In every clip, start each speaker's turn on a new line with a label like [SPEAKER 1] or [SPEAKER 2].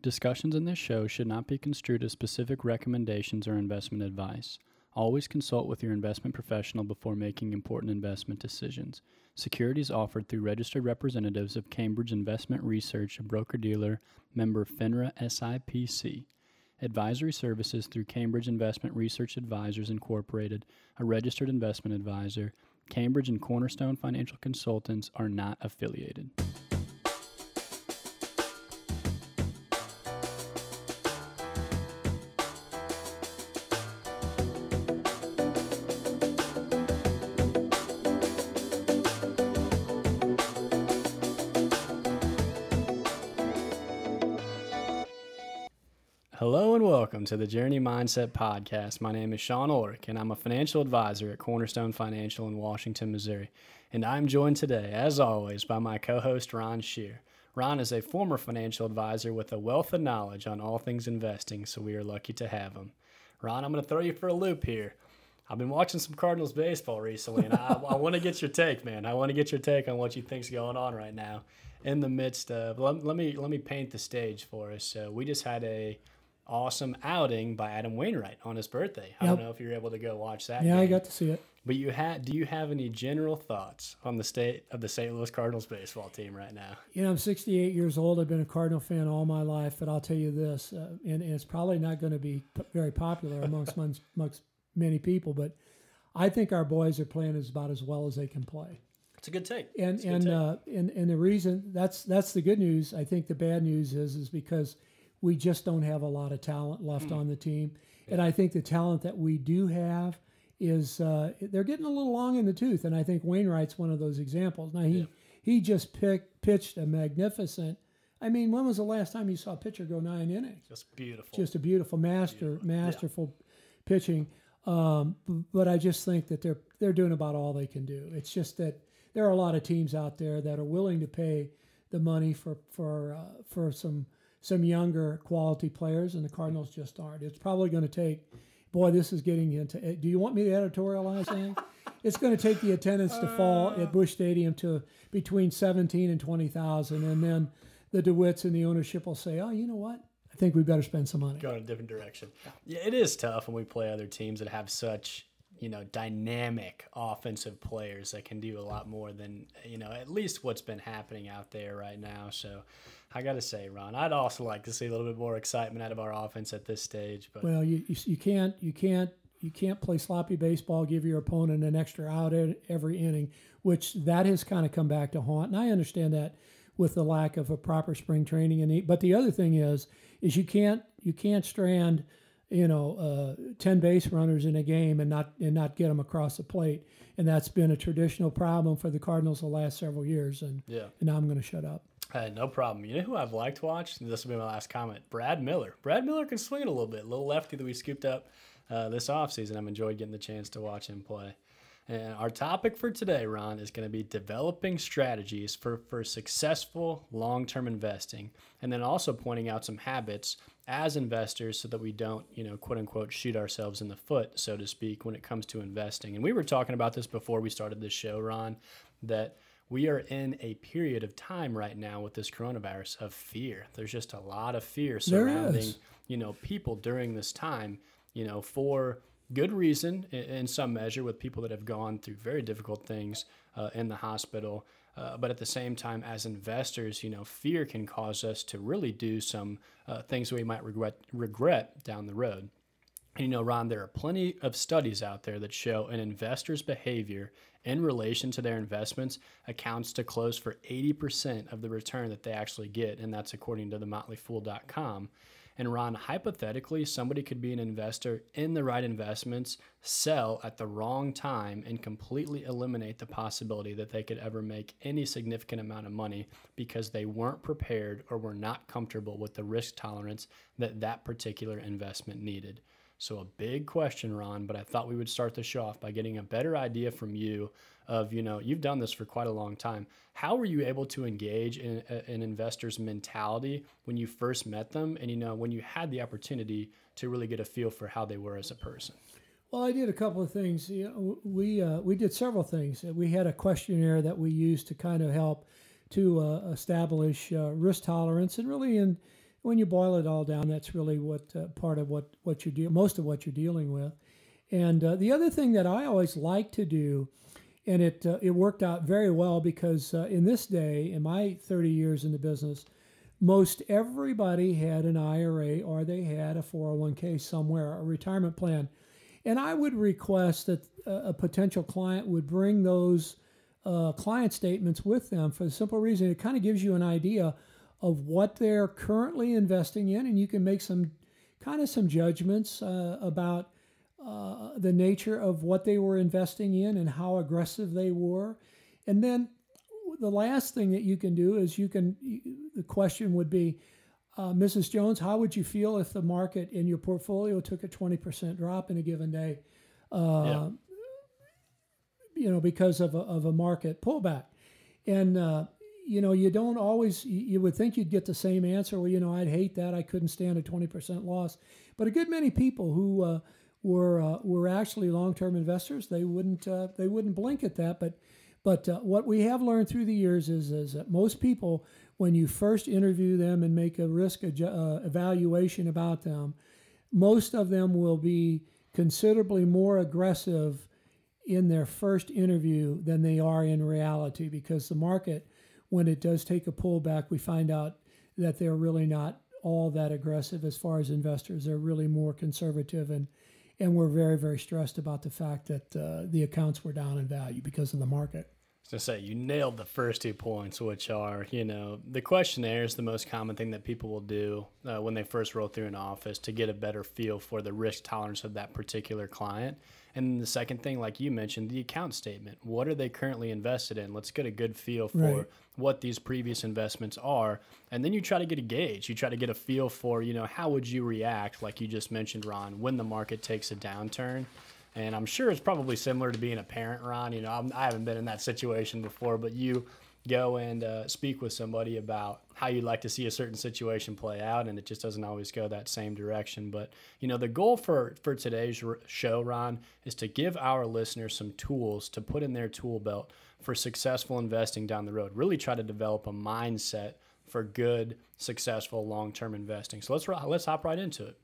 [SPEAKER 1] Discussions in this show should not be construed as specific recommendations or investment advice. Always consult with your investment professional before making important investment decisions. Securities offered through registered representatives of Cambridge Investment Research, a broker dealer, member FINRA SIPC. Advisory services through Cambridge Investment Research Advisors Incorporated, a registered investment advisor. Cambridge and Cornerstone Financial Consultants are not affiliated. Welcome to the Journey Mindset Podcast. My name is Sean Ulrich, and I'm a financial advisor at Cornerstone Financial in Washington, Missouri. And I'm joined today, as always, by my co host, Ron Shear. Ron is a former financial advisor with a wealth of knowledge on all things investing, so we are lucky to have him. Ron, I'm going to throw you for a loop here. I've been watching some Cardinals baseball recently, and I, I want to get your take, man. I want to get your take on what you think's going on right now in the midst of. Let, let me let me paint the stage for us. So we just had a awesome outing by Adam Wainwright on his birthday. I
[SPEAKER 2] Yep.
[SPEAKER 1] don't know if you were able to go watch that.
[SPEAKER 2] Yeah, I got to see it.
[SPEAKER 1] But you had do you have any general thoughts on the state of the St. Louis Cardinals baseball team right now?
[SPEAKER 2] You know, I'm 68 years old. I've been a Cardinal fan all my life, but I'll tell you this, uh, and, and it's probably not going to be p- very popular amongst amongst many people, but I think our boys are playing as about as well as they can play.
[SPEAKER 1] It's a good take.
[SPEAKER 2] And
[SPEAKER 1] good
[SPEAKER 2] and
[SPEAKER 1] take.
[SPEAKER 2] uh, and and the reason that's that's the good news. I think the bad news is is because we just don't have a lot of talent left on the team, and I think the talent that we do have is uh, they're getting a little long in the tooth, and I think Wainwright's one of those examples. Now he he just picked pitched a magnificent. I mean, when was the last time you saw a pitcher go nine innings?
[SPEAKER 1] just beautiful.
[SPEAKER 2] just a beautiful master masterful pitching um, but I just think that they're they're doing about all they can do it's just that there are a lot of teams out there that are willing to pay the money for for uh, for some some younger quality players and the Cardinals just aren't. It's probably going to take boy this is getting into eh, do you want me to editorialize anything it's going to take the attendance to fall at Busch Stadium to between 17 and 20,000 and then the DeWitts and the ownership will say oh you know what? I think we better spend some money.
[SPEAKER 1] Go in a different direction. Yeah, it is tough when we play other teams that have such you know dynamic offensive players that can do a lot more than you know at least what's been happening out there right now. So I got to say, Ron, I'd also like to see a little bit more excitement out of our offense at this stage. But
[SPEAKER 2] Well, you, you you can't you can't you can't play sloppy baseball, give your opponent an extra out every inning, which that has kind of come back to haunt. And I understand that with the lack of a proper spring training. And the, but the other thing is is you can't you can't strand you know uh, ten base runners in a game and not and not get them across the plate. And that's been a traditional problem for the Cardinals the last several years. And
[SPEAKER 1] yeah.
[SPEAKER 2] and now I'm going to shut up.
[SPEAKER 1] Hey, no problem. You know who I've liked to watch? This will be my last comment. Brad Miller. Brad Miller can swing it a little bit. A little lefty that we scooped up uh, this offseason. I've enjoyed getting the chance to watch him play. And our topic for today, Ron, is going to be developing strategies for, for successful long term investing. And then also pointing out some habits as investors so that we don't, you know, quote unquote, shoot ourselves in the foot, so to speak, when it comes to investing. And we were talking about this before we started this show, Ron, that we are in a period of time right now with this coronavirus of fear. There's just a lot of fear surrounding, you know, people during this time, you know, for good reason in some measure with people that have gone through very difficult things uh, in the hospital. Uh, but at the same time, as investors, you know, fear can cause us to really do some uh, things we might regret regret down the road. And you know, Ron, there are plenty of studies out there that show an investor's behavior in relation to their investments accounts to close for 80% of the return that they actually get. And that's according to the motleyfool.com. And Ron, hypothetically, somebody could be an investor in the right investments, sell at the wrong time, and completely eliminate the possibility that they could ever make any significant amount of money because they weren't prepared or were not comfortable with the risk tolerance that that particular investment needed. So a big question, Ron, but I thought we would start the show off by getting a better idea from you of, you know, you've done this for quite a long time. How were you able to engage in an investor's mentality when you first met them and, you know, when you had the opportunity to really get a feel for how they were as a person?
[SPEAKER 2] Well, I did a couple of things. You know, we uh, we did several things. We had a questionnaire that we used to kind of help to uh, establish uh, risk tolerance and really in when you boil it all down, that's really what uh, part of what what you're dealing, most of what you're dealing with. And uh, the other thing that I always like to do, and it uh, it worked out very well because uh, in this day, in my 30 years in the business, most everybody had an IRA or they had a 401k somewhere, a retirement plan. And I would request that a potential client would bring those uh, client statements with them for the simple reason it kind of gives you an idea of what they're currently investing in, and you can make some kind of some judgments uh, about uh, the nature of what they were investing in and how aggressive they were. And then the last thing that you can do is you can, the question would be, uh, Mrs. Jones, how would you feel if the market in your portfolio took a 20% drop in a given day? Uh, yeah. You know, because of a, of a market pullback. And, uh, you know, you don't always, you would think you'd get the same answer. Well, you know, I'd hate that. I couldn't stand a 20% loss. But a good many people who uh, were, uh, were actually long term investors, they wouldn't, uh, they wouldn't blink at that. But but uh, what we have learned through the years is, is that most people, when you first interview them and make a risk uh, evaluation about them, most of them will be considerably more aggressive in their first interview than they are in reality because the market, when it does take a pullback, we find out that they're really not all that aggressive as far as investors. They're really more conservative and and we're very very stressed about the fact that uh, the accounts were down in value because of the market
[SPEAKER 1] to say you nailed the first two points, which are you know the questionnaire is the most common thing that people will do uh, when they first roll through an office to get a better feel for the risk tolerance of that particular client. And the second thing, like you mentioned, the account statement. What are they currently invested in? Let's get a good feel for right. what these previous investments are, and then you try to get a gauge. You try to get a feel for you know how would you react, like you just mentioned, Ron, when the market takes a downturn and I'm sure it's probably similar to being a parent, Ron. You know, I'm, I have not been in that situation before, but you go and uh, speak with somebody about how you'd like to see a certain situation play out, and it just doesn't always go that same direction. But you know, the goal for for today's show, Ron, is to give our listeners some tools to put in their tool belt for successful investing down the road. Really try to develop a mindset for good, successful long-term investing. So let's let's hop right into it.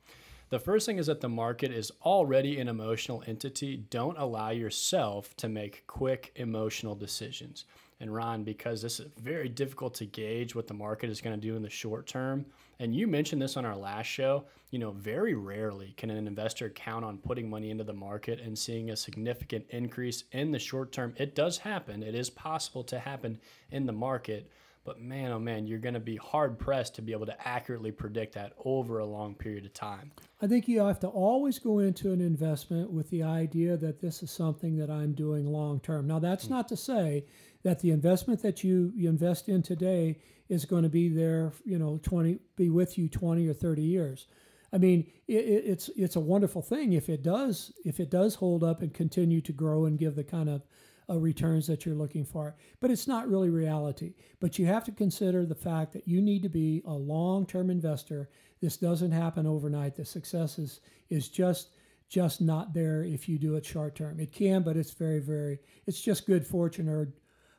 [SPEAKER 1] The first thing is that the market is already an emotional entity. Don't allow yourself to make quick emotional decisions. And Ron, because this is very difficult to gauge what the market is going to do in the short term, and you mentioned this on our last show, you know, very rarely can an investor count on putting money into the market and seeing a significant increase in the short term. It does happen, it is possible to happen in the market but man, oh man, you're going to be hard pressed to be able to accurately predict that over a long period of time.
[SPEAKER 2] I think you have to always go into an investment with the idea that this is something that I'm doing long term. Now, that's not to say that the investment that you, you invest in today is going to be there, you know, 20, be with you 20 or 30 years. I mean, it, it's it's a wonderful thing if it does if it does hold up and continue to grow and give the kind of uh, returns that you're looking for. But it's not really reality. But you have to consider the fact that you need to be a long term investor. This doesn't happen overnight. The success is, is just just not there if you do it short term. It can, but it's very, very, it's just good fortune or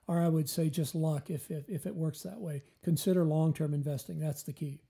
[SPEAKER 2] or I would say just luck if, if, if it works that way. Consider long term investing. That's the key.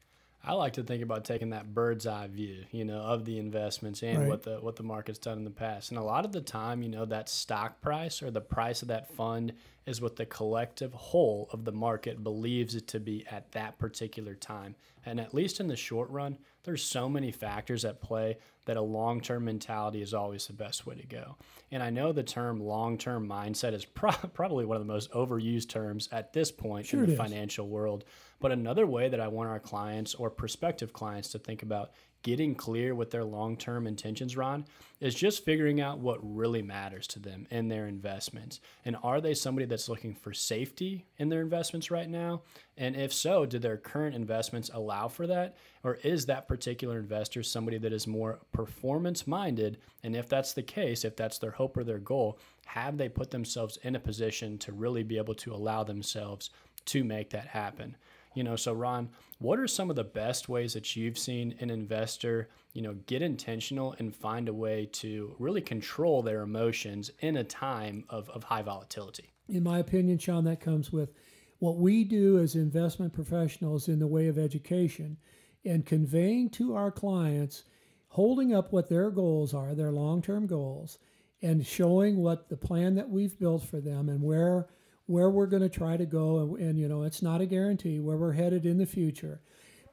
[SPEAKER 1] I like to think about taking that bird's eye view, you know, of the investments and right. what the what the market's done in the past. And a lot of the time, you know, that stock price or the price of that fund is what the collective whole of the market believes it to be at that particular time. And at least in the short run, there's so many factors at play that a long term mentality is always the best way to go. And I know the term long term mindset is pro- probably one of the most overused terms at this point sure in the financial world. But another way that I want our clients or prospective clients to think about getting clear with their long term intentions, Ron, is just figuring out what really matters to them in their investments. And are they somebody that's looking for safety in their investments right now? And if so, do their current investments allow for that? Or is that particular investor somebody that is more performance minded? And if that's the case, if that's their hope or their goal, have they put themselves in a position to really be able to allow themselves to make that happen? You know, so Ron, what are some of the best ways that you've seen an investor, you know, get intentional and find a way to really control their emotions in a time of, of high volatility?
[SPEAKER 2] In my opinion, Sean, that comes with what we do as investment professionals in the way of education and conveying to our clients, holding up what their goals are, their long term goals, and showing what the plan that we've built for them and where where we're going to try to go and, and, you know it's not a guarantee where we're headed in the future.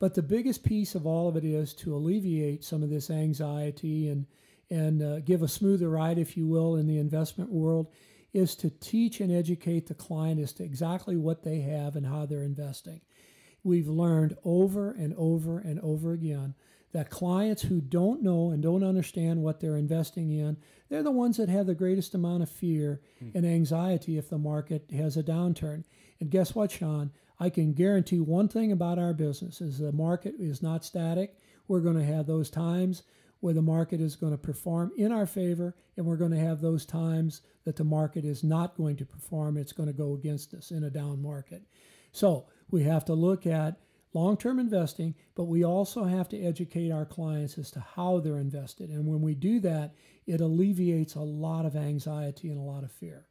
[SPEAKER 2] But the biggest piece of all of it is to alleviate some of this anxiety and and uh, give a smoother ride if you will in the investment world is to teach and educate the client as to exactly what they have and how they're investing. We've learned over and over and over again that clients who don't know and don't understand what they're investing in, they're the ones that have the greatest amount of fear mm. and anxiety if the market has a downturn. And guess what, Sean? I can guarantee one thing about our business is the market is not static. We're going to have those times where the market is going to perform in our favor, and we're going to have those times that the market is not going to perform. It's going to go against us in a down market. So we have to look at long term investing, but we also have to educate our clients as to how they're invested. And when we do that, it alleviates a lot of anxiety and a lot of fear.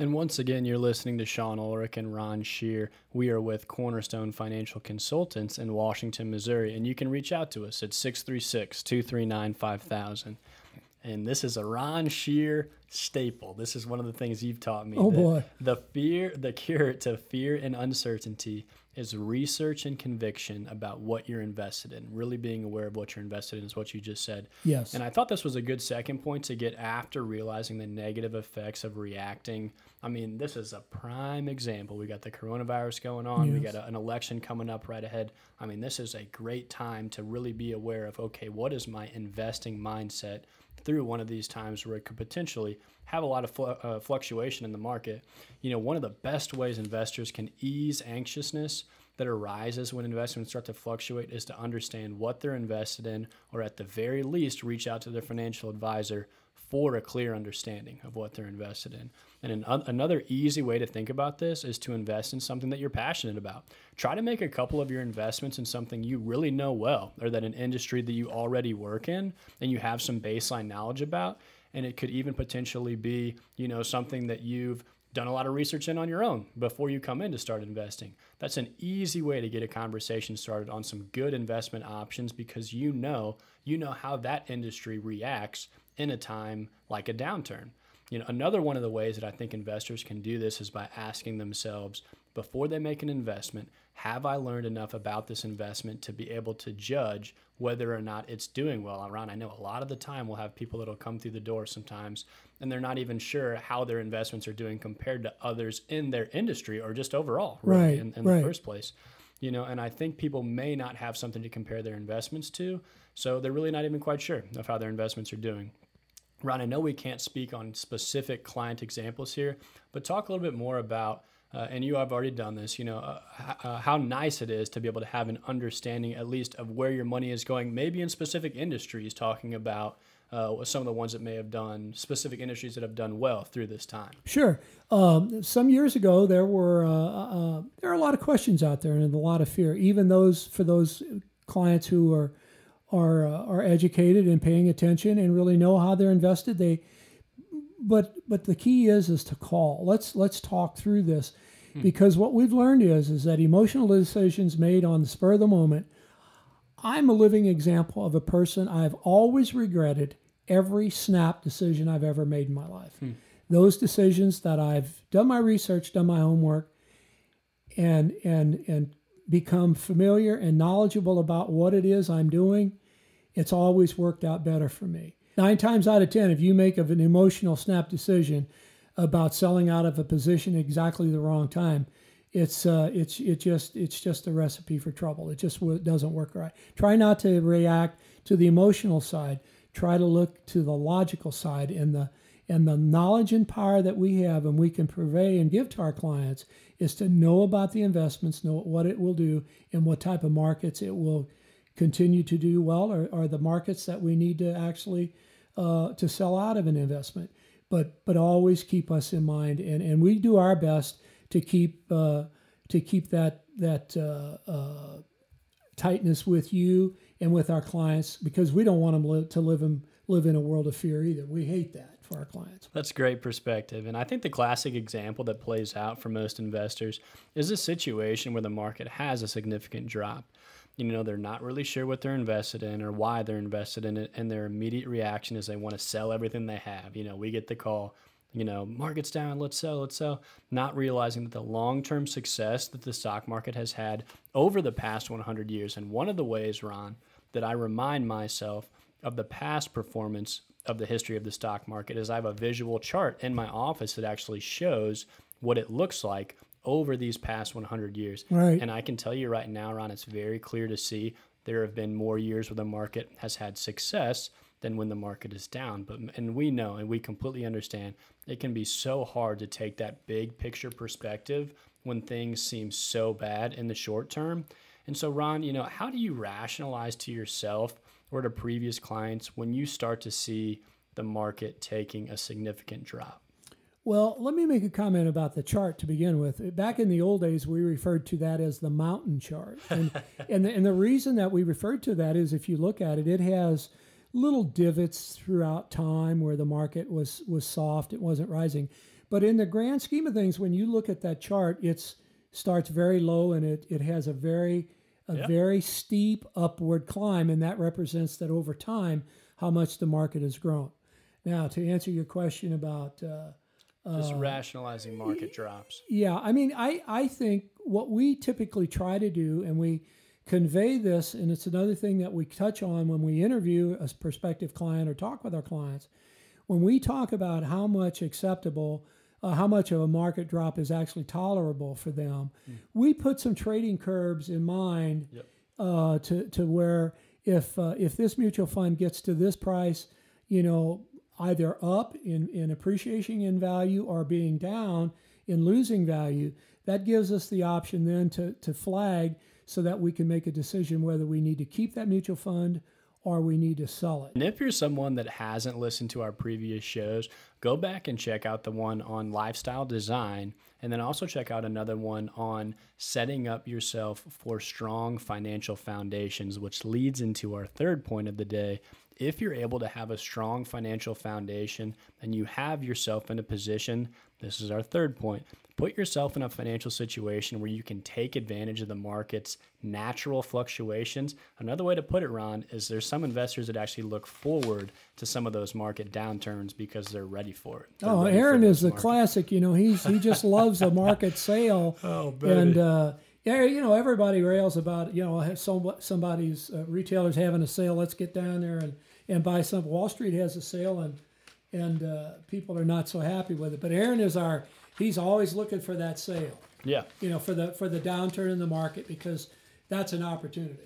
[SPEAKER 1] And once again, you're listening to Sean Ulrich and Ron Shear. We are with Cornerstone Financial Consultants in Washington, Missouri, and you can reach out to us at 636 239 5000. And this is a Ron Shear staple. This is one of the things you've taught me.
[SPEAKER 2] Oh, boy.
[SPEAKER 1] The fear, the cure to fear and uncertainty is research and conviction about what you're invested in. Really being aware of what you're invested in is what you just said.
[SPEAKER 2] Yes.
[SPEAKER 1] And I thought this was a good second point to get after realizing the negative effects of reacting. I mean, this is a prime example. We got the coronavirus going on, yes. we got a, an election coming up right ahead. I mean, this is a great time to really be aware of okay, what is my investing mindset through one of these times where it could potentially have a lot of fl- uh, fluctuation in the market. You know, one of the best ways investors can ease anxiousness that arises when investments start to fluctuate is to understand what they're invested in, or at the very least, reach out to their financial advisor for a clear understanding of what they're invested in. And an, another easy way to think about this is to invest in something that you're passionate about. Try to make a couple of your investments in something you really know well, or that an industry that you already work in and you have some baseline knowledge about and it could even potentially be you know something that you've done a lot of research in on your own before you come in to start investing. That's an easy way to get a conversation started on some good investment options because you know you know how that industry reacts in a time like a downturn. You know, another one of the ways that I think investors can do this is by asking themselves before they make an investment, have I learned enough about this investment to be able to judge whether or not it's doing well around? I know a lot of the time we'll have people that'll come through the door sometimes and they're not even sure how their investments are doing compared to others in their industry or just overall,
[SPEAKER 2] really, right?
[SPEAKER 1] In, in
[SPEAKER 2] right.
[SPEAKER 1] the first place. You know, and I think people may not have something to compare their investments to, so they're really not even quite sure of how their investments are doing. Ron, I know we can't speak on specific client examples here, but talk a little bit more about uh, and you have already done this, you know, uh, uh, how nice it is to be able to have an understanding at least of where your money is going, maybe in specific industries, talking about uh, some of the ones that may have done specific industries that have done well through this time.
[SPEAKER 2] Sure. Um, some years ago, there were uh, uh, there are a lot of questions out there and a lot of fear. Even those for those clients who are are are educated and paying attention and really know how they're invested, they but but the key is is to call. Let's let's talk through this hmm. because what we've learned is is that emotional decisions made on the spur of the moment. I'm a living example of a person I've always regretted every snap decision I've ever made in my life. Hmm. Those decisions that I've done my research, done my homework, and and and become familiar and knowledgeable about what it is I'm doing, it's always worked out better for me. Nine times out of 10, if you make an emotional snap decision about selling out of a position exactly the wrong time, it's uh, it's it just it's just a recipe for trouble. It just w- doesn't work right. Try not to react to the emotional side. Try to look to the logical side and the and the knowledge and power that we have and we can purvey and give to our clients is to know about the investments, know what it will do, and what type of markets it will continue to do well, or, or the markets that we need to actually uh, to sell out of an investment. But but always keep us in mind, and, and we do our best to keep uh, to keep that that uh, uh tightness with you and with our clients because we don't want them to live in live in a world of fear either. We hate that for our clients.
[SPEAKER 1] That's great perspective. And I think the classic example that plays out for most investors is a situation where the market has a significant drop you know, they're not really sure what they're invested in or why they're invested in it. And their immediate reaction is they want to sell everything they have. You know, we get the call, you know, market's down, let's sell, let's sell, not realizing that the long term success that the stock market has had over the past 100 years. And one of the ways, Ron, that I remind myself of the past performance of the history of the stock market is I have a visual chart in my office that actually shows what it looks like over these past 100 years.
[SPEAKER 2] Right.
[SPEAKER 1] And I can tell you right now, Ron, it's very clear to see there have been more years where the market has had success than when the market is down. But and we know and we completely understand it can be so hard to take that big picture perspective when things seem so bad in the short term. And so, Ron, you know, how do you rationalize to yourself or to previous clients when you start to see the market taking a significant drop?
[SPEAKER 2] Well, let me make a comment about the chart to begin with. Back in the old days, we referred to that as the mountain chart. And, and, the, and the reason that we referred to that is if you look at it, it has little divots throughout time where the market was, was soft, it wasn't rising. But in the grand scheme of things, when you look at that chart, it starts very low and it, it has a very a very steep upward climb, and that represents that over time how much the market has grown. Now, to answer your question about uh,
[SPEAKER 1] just uh, rationalizing market drops.
[SPEAKER 2] Yeah, I mean, I, I think what we typically try to do, and we convey this, and it's another thing that we touch on when we interview a prospective client or talk with our clients. When we talk about how much acceptable, uh, how much of a market drop is actually tolerable for them, mm. we put some trading curbs in mind yep. uh, to, to where if uh, if this mutual fund gets to this price, you know, either up in, in appreciation in value or being down in losing value, that gives us the option then to, to flag so that we can make a decision whether we need to keep that mutual fund or we need to sell it.
[SPEAKER 1] And if you're someone that hasn't listened to our previous shows, go back and check out the one on lifestyle design and then also check out another one on setting up yourself for strong financial foundations, which leads into our third point of the day, if you're able to have a strong financial foundation and you have yourself in a position, this is our third point, put yourself in a financial situation where you can take advantage of the market's natural fluctuations. Another way to put it, Ron, is there's some investors that actually look forward to some of those market downturns because they're ready for it. They're
[SPEAKER 2] oh, Aaron is the classic. You know, he's he just loves a market sale.
[SPEAKER 1] Oh, baby.
[SPEAKER 2] And uh, yeah, you know, everybody rails about you know somebody's uh, retailers having a sale. Let's get down there and and buy some. Wall Street has a sale, and and uh, people are not so happy with it. But Aaron is our he's always looking for that sale.
[SPEAKER 1] Yeah,
[SPEAKER 2] you know, for the for the downturn in the market because that's an opportunity.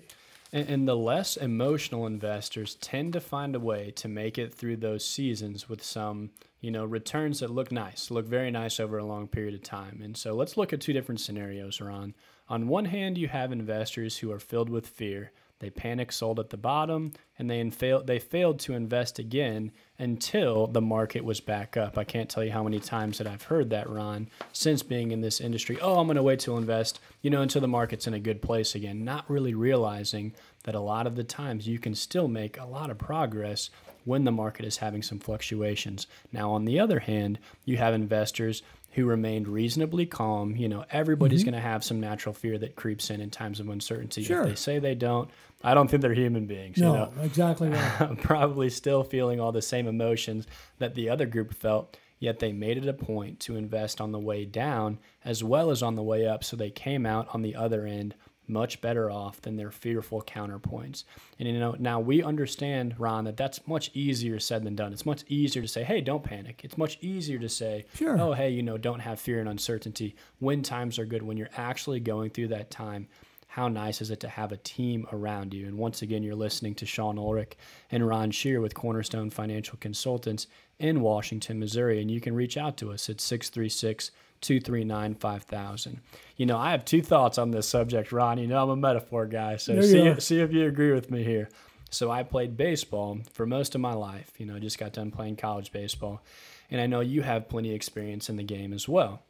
[SPEAKER 1] And, and the less emotional investors tend to find a way to make it through those seasons with some you know returns that look nice, look very nice over a long period of time. And so let's look at two different scenarios, Ron. On one hand, you have investors who are filled with fear they panic sold at the bottom and they failed they failed to invest again until the market was back up. I can't tell you how many times that I've heard that Ron since being in this industry. Oh, I'm going to wait to invest, you know, until the market's in a good place again, not really realizing that a lot of the times you can still make a lot of progress when the market is having some fluctuations. Now, on the other hand, you have investors who remained reasonably calm. You know, everybody's mm-hmm. going to have some natural fear that creeps in in times of uncertainty.
[SPEAKER 2] Sure.
[SPEAKER 1] If they say they don't, I don't think they're human beings.
[SPEAKER 2] No,
[SPEAKER 1] you know?
[SPEAKER 2] exactly right.
[SPEAKER 1] Probably still feeling all the same emotions that the other group felt, yet they made it a point to invest on the way down as well as on the way up. So they came out on the other end much better off than their fearful counterpoints. And you know, now we understand, Ron, that that's much easier said than done. It's much easier to say, "Hey, don't panic." It's much easier to say,
[SPEAKER 2] sure.
[SPEAKER 1] "Oh, hey, you know, don't have fear and uncertainty when times are good." When you're actually going through that time, how nice is it to have a team around you? And once again, you're listening to Sean Ulrich and Ron Shear with Cornerstone Financial Consultants in Washington, Missouri. And you can reach out to us at 636 239 5000. You know, I have two thoughts on this subject, Ron. You know, I'm a metaphor guy, so see, see if you agree with me here. So I played baseball for most of my life. You know, I just got done playing college baseball. And I know you have plenty of experience in the game as well.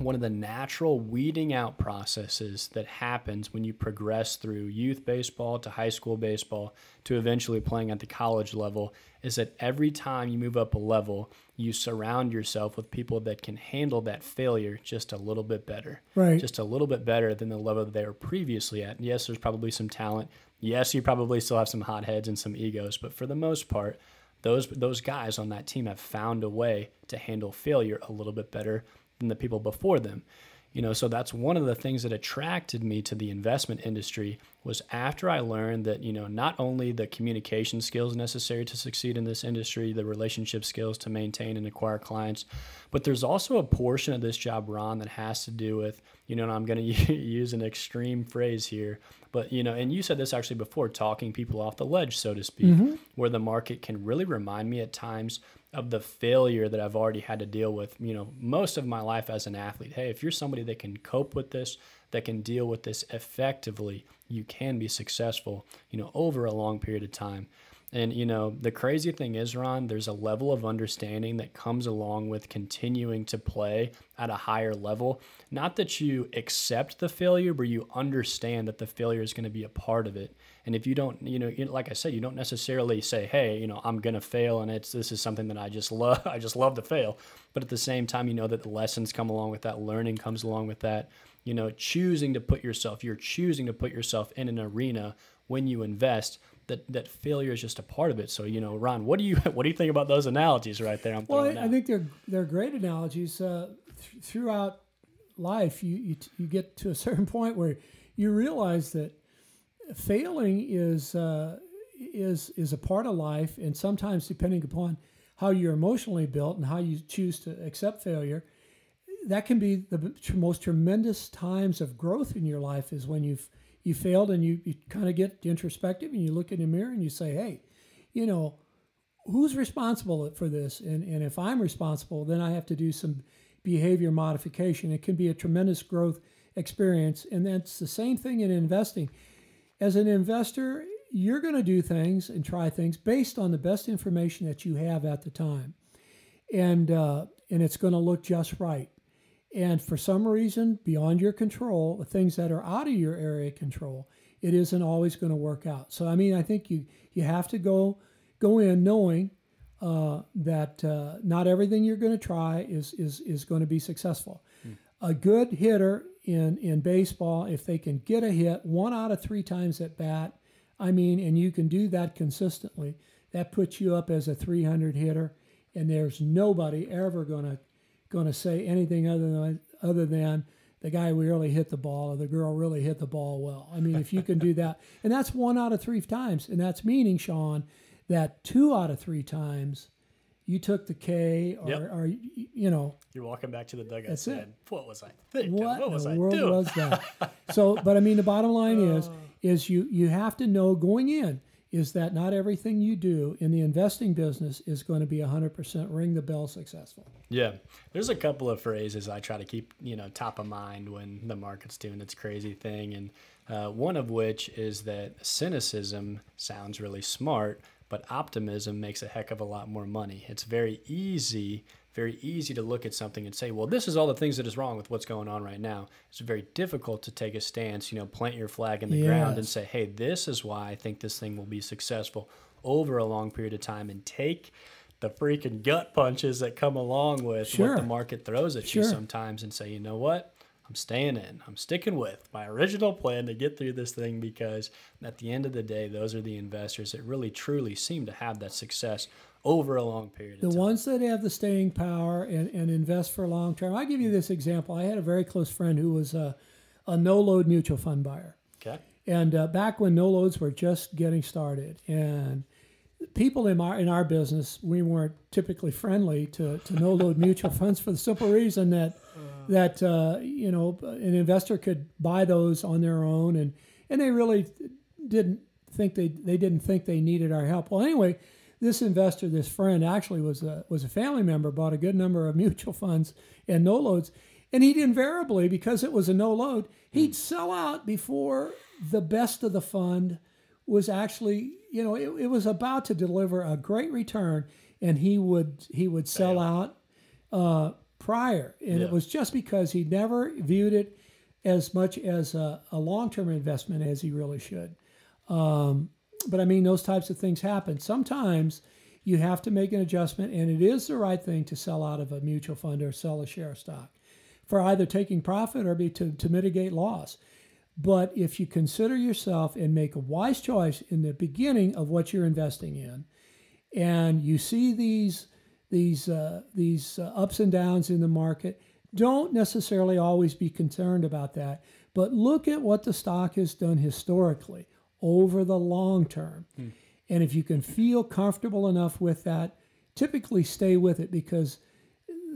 [SPEAKER 1] One of the natural weeding out processes that happens when you progress through youth baseball to high school baseball to eventually playing at the college level is that every time you move up a level, you surround yourself with people that can handle that failure just a little bit better.
[SPEAKER 2] Right.
[SPEAKER 1] Just a little bit better than the level that they were previously at. And yes, there's probably some talent. Yes, you probably still have some hot heads and some egos, but for the most part, those those guys on that team have found a way to handle failure a little bit better than the people before them. You know, so that's one of the things that attracted me to the investment industry was after I learned that, you know, not only the communication skills necessary to succeed in this industry, the relationship skills to maintain and acquire clients, but there's also a portion of this job, Ron, that has to do with, you know, and I'm going to use an extreme phrase here, but, you know, and you said this actually before, talking people off the ledge, so to speak, mm-hmm. where the market can really remind me at times of the failure that I've already had to deal with, you know, most of my life as an athlete. Hey, if you're somebody that can cope with this, that can deal with this effectively, you can be successful, you know, over a long period of time. And you know, the crazy thing is, Ron, there's a level of understanding that comes along with continuing to play at a higher level. Not that you accept the failure, but you understand that the failure is going to be a part of it. And if you don't, you know, like I said, you don't necessarily say, "Hey, you know, I'm going to fail," and it's this is something that I just love. I just love to fail. But at the same time, you know that the lessons come along with that, learning comes along with that. You know, choosing to put yourself, you're choosing to put yourself in an arena when you invest that that failure is just a part of it. So you know, Ron, what do you what do you think about those analogies right there?
[SPEAKER 2] I'm well, I, I, think they're they're great analogies. Uh, th- throughout life, you, you you get to a certain point where you realize that failing is uh, is is a part of life, and sometimes depending upon how you're emotionally built and how you choose to accept failure, that can be the most tremendous times of growth in your life. Is when you've you failed and you, you kind of get introspective and you look in the mirror and you say, hey, you know, who's responsible for this? And, and if I'm responsible, then I have to do some behavior modification. It can be a tremendous growth experience. And that's the same thing in investing. As an investor, you're going to do things and try things based on the best information that you have at the time. And, uh, and it's going to look just right. And for some reason beyond your control, the things that are out of your area of control, it isn't always going to work out. So I mean, I think you you have to go go in knowing uh, that uh, not everything you're going to try is is is going to be successful. Hmm. A good hitter in in baseball, if they can get a hit one out of three times at bat, I mean, and you can do that consistently, that puts you up as a 300 hitter, and there's nobody ever going to going to say anything other than other than the guy really hit the ball or the girl really hit the ball well. I mean, if you can do that, and that's one out of three times, and that's meaning, Sean, that two out of three times you took the K or, yep. or you know.
[SPEAKER 1] You're walking back to the dugout that's saying, it. what was I thinking?
[SPEAKER 2] What,
[SPEAKER 1] what
[SPEAKER 2] was the I world doing? was that? so, but I mean, the bottom line is, is you, you have to know going in is that not everything you do in the investing business is going to be 100% ring the bell successful.
[SPEAKER 1] Yeah. There's a couple of phrases I try to keep, you know, top of mind when the market's doing its crazy thing. And uh, one of which is that cynicism sounds really smart, but optimism makes a heck of a lot more money. It's very easy very easy to look at something and say, well, this is all the things that is wrong with what's going on right now. It's very difficult to take a stance, you know, plant your flag in the yes. ground and say, hey, this is why I think this thing will be successful over a long period of time and take the freaking gut punches that come along with sure. what the market throws at sure. you sometimes and say, you know what? I'm staying in. I'm sticking with my original plan to get through this thing because at the end of the day, those are the investors that really truly seem to have that success over a long period
[SPEAKER 2] the ones that have the staying power and, and invest for long term. I'll give you this example. I had a very close friend who was a, a no load mutual fund buyer.
[SPEAKER 1] Okay.
[SPEAKER 2] And uh, back when no loads were just getting started, and people in our in our business, we weren't typically friendly to, to no load mutual funds for the simple reason that uh. That uh, you know an investor could buy those on their own, and and they really didn't think they they didn't think they needed our help. Well, anyway this investor, this friend, actually was a was a family member, bought a good number of mutual funds and no loads, and he'd invariably, because it was a no load, he'd sell out before the best of the fund was actually, you know, it, it was about to deliver a great return, and he would he would sell out. Uh, prior, and
[SPEAKER 1] Yeah.
[SPEAKER 2] it was just because he never viewed it as much as a, a long-term investment as he really should. Um, but I mean, those types of things happen. Sometimes you have to make an adjustment, and it is the right thing to sell out of a mutual fund or sell a share of stock for either taking profit or be to, to mitigate loss. But if you consider yourself and make a wise choice in the beginning of what you're investing in, and you see these these uh, these uh, ups and downs in the market, don't necessarily always be concerned about that. But look at what the stock has done historically over the long term, and if you can feel comfortable enough with that, typically stay with it because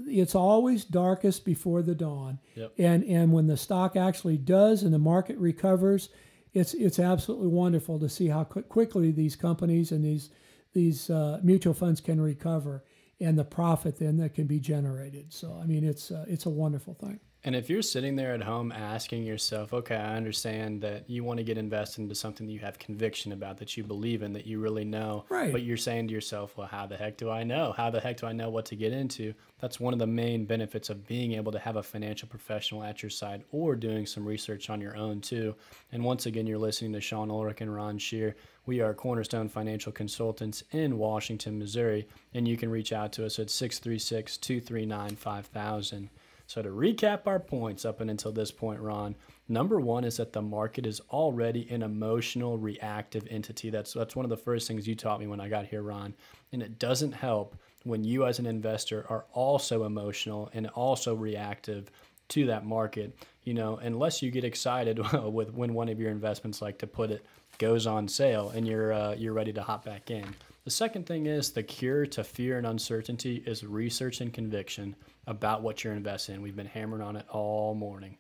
[SPEAKER 2] it's always darkest before the dawn.
[SPEAKER 1] Yep.
[SPEAKER 2] And and when the stock actually does and the market recovers, it's it's absolutely wonderful to see how quick, quickly these companies and these these uh, mutual funds can recover and the profit then that can be generated. So I mean it's uh, it's a wonderful thing.
[SPEAKER 1] And if you're sitting there at home asking yourself, okay, I understand that you want to get invested into something that you have conviction about, that you believe in, that you really know,
[SPEAKER 2] Right.
[SPEAKER 1] but you're saying to yourself, well, how the heck do I know? How the heck do I know what to get into? That's one of the main benefits of being able to have a financial professional at your side or doing some research on your own, too. And once again, you're listening to Sean Ulrich and Ron Shear. We are Cornerstone Financial Consultants in Washington, Missouri, and you can reach out to us at 636 239 5000. So to recap our points up and until this point, Ron, number one is that the market is already an emotional, reactive entity. That's that's one of the first things you taught me when I got here, Ron. And it doesn't help when you as an investor are also emotional and also reactive to that market. You know, unless you get excited with when one of your investments, like to put it, goes on sale and you're uh, you're ready to hop back in. The second thing is the cure to fear and uncertainty is research and conviction about what you're investing in. We've been hammering on it all morning.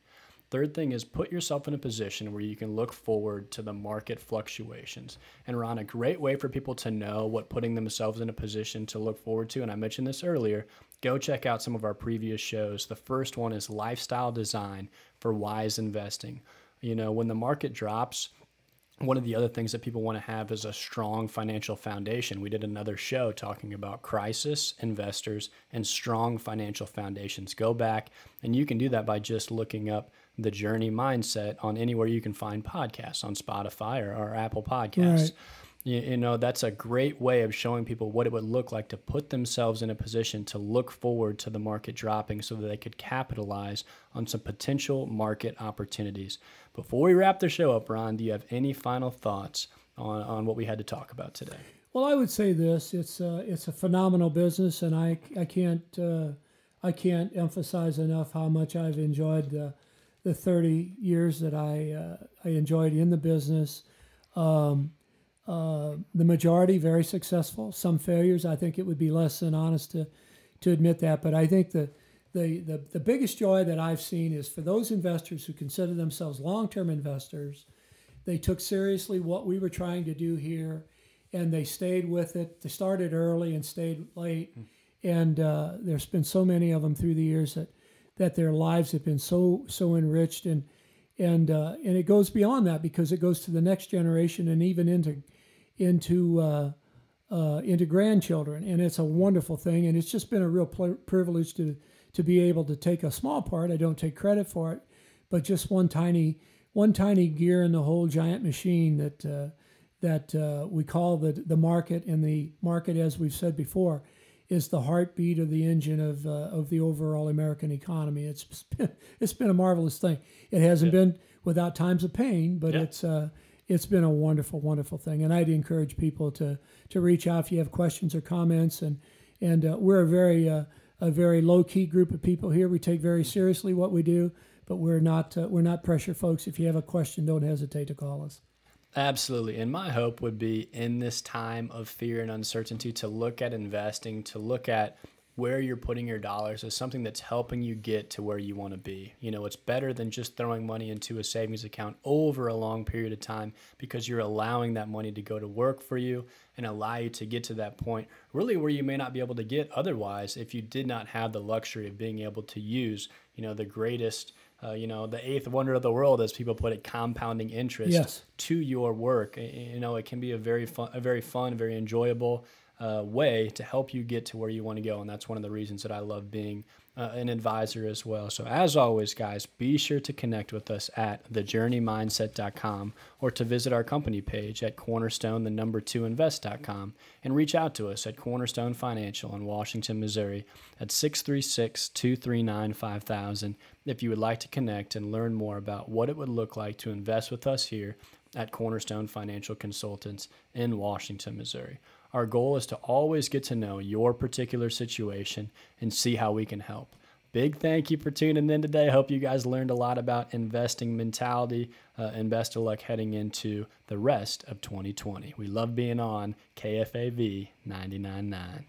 [SPEAKER 1] Third thing is put yourself in a position where you can look forward to the market fluctuations. And Ron, a great way for people to know what putting themselves in a position to look forward to, and I mentioned this earlier, go check out some of our previous shows. The first one is lifestyle design for wise investing. You know, when the market drops, one of the other things that people want to have is a strong financial foundation. We did another show talking about crisis investors and strong financial foundations. Go back, and you can do that by just looking up the Journey Mindset on anywhere you can find podcasts on Spotify or, or Apple Podcasts.
[SPEAKER 2] Right.
[SPEAKER 1] You, you know, that's a great way of showing people what it would look like to put themselves in a position to look forward to the market dropping so that they could capitalize on some potential market opportunities. Before we wrap the show up, Ron, do you have any final thoughts on, on what we had to talk about today?
[SPEAKER 2] Well, I would say this: it's a, it's a phenomenal business, and I I can't uh, I can't emphasize enough how much I've enjoyed the the 30 years that I uh, I enjoyed in the business. Um, uh, the majority very successful. Some failures. I think it would be less than honest to to admit that, but I think the the, the, the biggest joy that I've seen is for those investors who consider themselves long term investors. They took seriously what we were trying to do here and they stayed with it. They started early and stayed late. And uh, there's been so many of them through the years that, that their lives have been so so enriched and and uh, and it goes beyond that because it goes to the next generation and even into into uh, uh, into grandchildren and it's a wonderful thing and it's just been a real pl- privilege to to be able to take a small part. I don't take credit for it, but just one tiny one tiny gear in the whole giant machine that uh, that uh, we call the the market. And the market, as we've said before, is the heartbeat of the engine of uh, of the overall American economy. It's been, it's been a marvelous thing. It hasn't been without times of pain, but
[SPEAKER 1] Yeah.
[SPEAKER 2] it's uh, it's been a wonderful, wonderful thing. And I'd encourage people to to reach out if you have questions or comments. And and uh, we're a very uh, a very low key group of people here. We take very seriously what we do, but we're not uh, we're not pressure folks. If you have a question, don't hesitate to call us.
[SPEAKER 1] Absolutely. And my hope would be in this time of fear and uncertainty to look at investing, to look at where you're putting your dollars is something that's helping you get to where you want to be. You know, it's better than just throwing money into a savings account over a long period of time because you're allowing that money to go to work for you and allow you to get to that point really where you may not be able to get otherwise if you did not have the luxury of being able to use, you know, the greatest uh, you know, the eighth wonder of the world, as people put it, compounding interest
[SPEAKER 2] Yes.
[SPEAKER 1] to your work. You know, it can be a very fun, a very fun, very enjoyable, uh, way to help you get to where you want to go. And that's one of the reasons that I love being uh, an advisor as well. So, as always, guys, be sure to connect with us at thejourneymindset.com or to visit our company page at cornerstone, the number two invest.com, and reach out to us at Cornerstone Financial in Washington, Missouri at 636 239 5000 if you would like to connect and learn more about what it would look like to invest with us here at Cornerstone Financial Consultants in Washington, Missouri. Our goal is to always get to know your particular situation and see how we can help. Big thank you for tuning in today. Hope you guys learned a lot about investing mentality uh, and best of luck heading into the rest of 2020. We love being on KFAV 99.9.